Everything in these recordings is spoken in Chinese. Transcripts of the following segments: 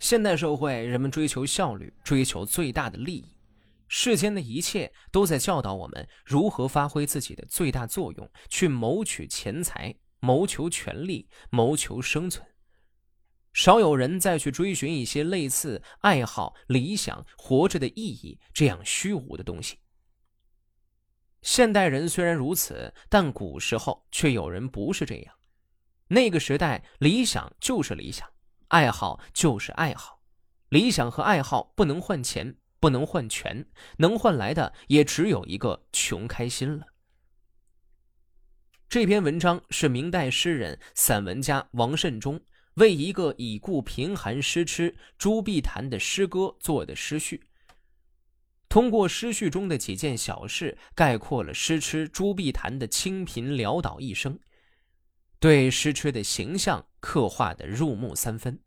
现代社会，人们追求效率，追求最大的利益，世间的一切都在教导我们如何发挥自己的最大作用，去谋取钱财，谋求权力，谋求生存。少有人再去追寻一些类似爱好、理想、活着的意义这样虚无的东西。现代人虽然如此，但古时候却有人不是这样。那个时代，理想就是理想，爱好就是爱好。理想和爱好不能换钱，不能换权，能换来的也只有一个穷开心了。这篇文章是明代诗人、散文家王慎中。为一个已故贫寒诗痴朱碧潭的诗歌做的诗序，通过诗序中的几件小事，概括了诗痴朱碧潭的清贫潦倒一生，对诗痴的形象刻画的入木三分。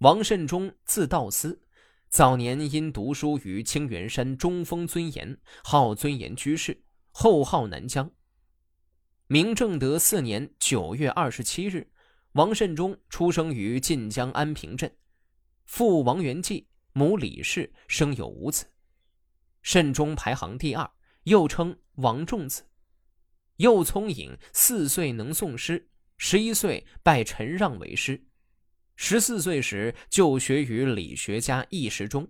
王慎中，字道思，早年因读书于青源山中峰尊严，号尊严居士，后号南江。明正德四年九月二十七日。王慎中出生于晋江安平镇，父王元济，母李氏，生有五子。慎中排行第二，又称王仲子。又聪颖，四岁能诵诗，十一岁拜陈让为师，十四岁时就学于理学家易时中。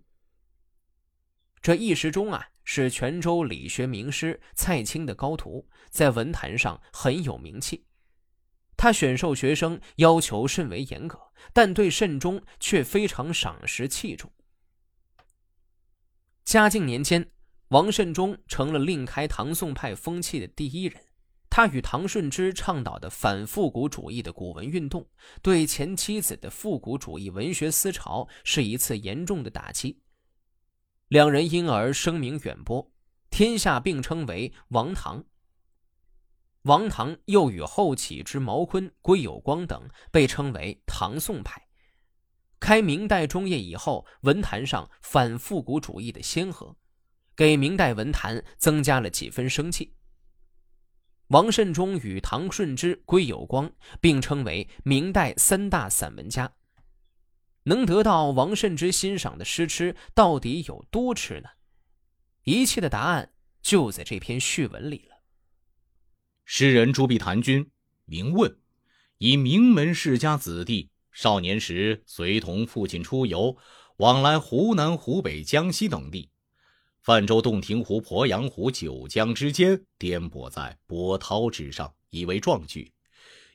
这易时中啊，是泉州理学名师蔡清的高徒，在文坛上很有名气。他选授学生要求甚为严格，但对慎中却非常赏识器重。嘉靖年间，王慎中成了另开唐宋派风气的第一人。他与唐顺之倡导的反复古主义的古文运动，对前妻子的复古主义文学思潮是一次严重的打击。两人因而声名远播，天下并称为王唐。王唐又与后起之毛坤、归有光等被称为唐宋派，开明代中叶以后文坛上反复古主义的先河，给明代文坛增加了几分生气。王慎中与唐顺之、归有光并称为明代三大散文家，能得到王慎之欣赏的诗痴到底有多痴呢？一切的答案就在这篇序文里了。诗人朱碧潭君，名问，以名门世家子弟，少年时随同父亲出游，往来湖南、湖北、江西等地，泛舟洞庭湖、鄱阳湖、九江之间，颠簸在波涛之上，以为壮举；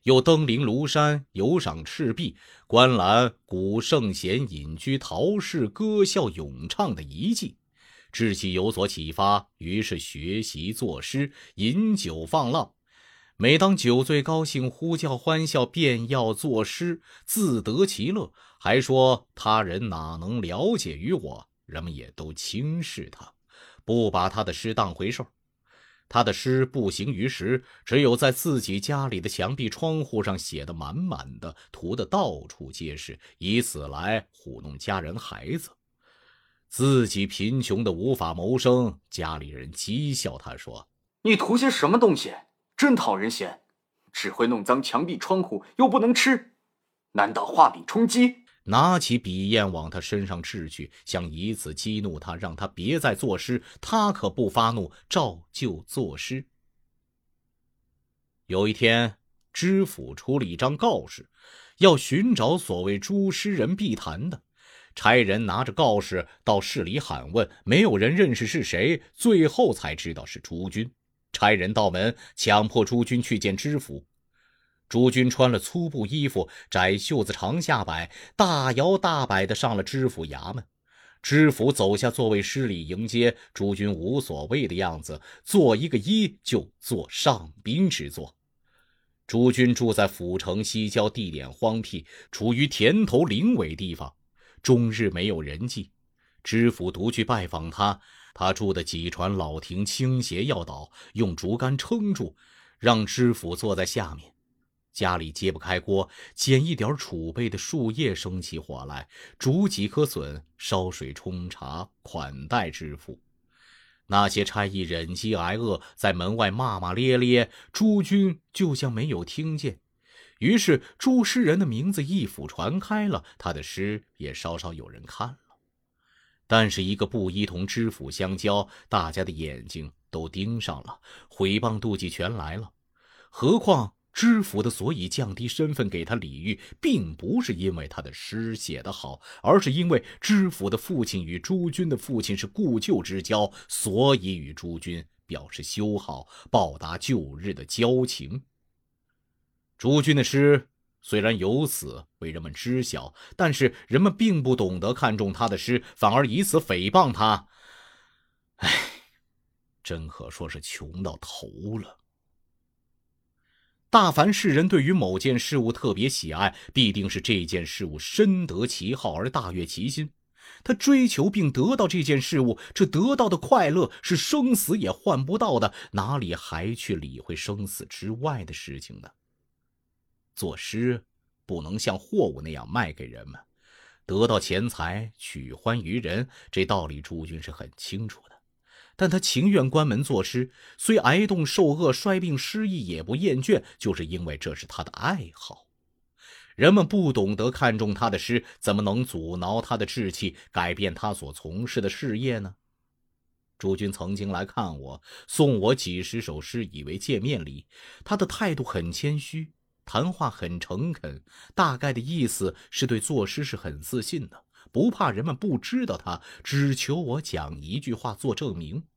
又登临庐山，游赏赤壁，观览古圣贤隐居、陶氏歌笑咏唱的遗迹，志其有所启发，于是学习作诗，饮酒放浪。每当酒醉高兴，呼叫欢笑，便要作诗，自得其乐。还说他人哪能了解于我？人们也都轻视他，不把他的诗当回事儿。他的诗不行于时，只有在自己家里的墙壁、窗户上写的满满的，涂的到处皆是，以此来糊弄家人孩子。自己贫穷的无法谋生，家里人讥笑他说：“你涂些什么东西？”真讨人嫌，只会弄脏墙壁窗户，又不能吃，难道画笔充饥？拿起笔砚往他身上掷去，想以此激怒他，让他别再作诗。他可不发怒，照旧作诗。有一天，知府出了一张告示，要寻找所谓朱诗人碧潭的，差人拿着告示到市里喊问，没有人认识是谁，最后才知道是朱军。差人到门，强迫朱军去见知府。朱军穿了粗布衣服，窄袖子长下摆，大摇大摆地上了知府衙门。知府走下座位，施礼迎接。朱军无所谓的样子，做一个揖就坐上宾之座。朱军住在府城西郊，地点荒僻，处于田头林尾地方，终日没有人迹。知府独去拜访他。他住的几船老亭倾斜要倒，用竹竿撑住，让知府坐在下面。家里揭不开锅，捡一点储备的树叶生起火来，煮几颗笋，烧水冲茶，款待知府。那些差役忍饥挨饿，在门外骂骂咧咧，诸君就像没有听见。于是朱诗人的名字一府传开了，他的诗也稍稍有人看了。但是一个布衣同知府相交，大家的眼睛都盯上了，毁谤妒忌全来了。何况知府的所以降低身份给他礼遇，并不是因为他的诗写得好，而是因为知府的父亲与朱军的父亲是故旧之交，所以与朱军表示修好，报答旧日的交情。朱军的诗。虽然由此为人们知晓，但是人们并不懂得看重他的诗，反而以此诽谤他。唉，真可说是穷到头了。大凡世人对于某件事物特别喜爱，必定是这件事物深得其好而大悦其心。他追求并得到这件事物，这得到的快乐是生死也换不到的，哪里还去理会生死之外的事情呢？作诗不能像货物那样卖给人们，得到钱财取欢于人，这道理诸君是很清楚的。但他情愿关门作诗，虽挨冻受饿、衰病失意也不厌倦，就是因为这是他的爱好。人们不懂得看重他的诗，怎么能阻挠他的志气，改变他所从事的事业呢？朱军曾经来看我，送我几十首诗，以为见面礼。他的态度很谦虚。谈话很诚恳，大概的意思是对作诗是很自信的，不怕人们不知道他，只求我讲一句话做证明。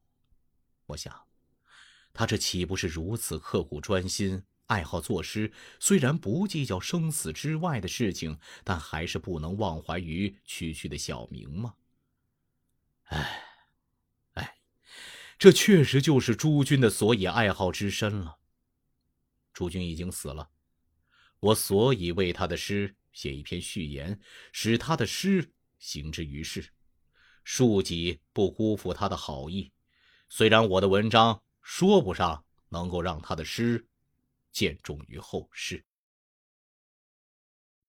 我想，他这岂不是如此刻苦专心，爱好作诗？虽然不计较生死之外的事情，但还是不能忘怀于区区的小名吗？哎，哎，这确实就是朱军的所以爱好之深了。朱军已经死了。我所以为他的诗写一篇序言，使他的诗行之于世，庶几不辜负他的好意。虽然我的文章说不上能够让他的诗见重于后世。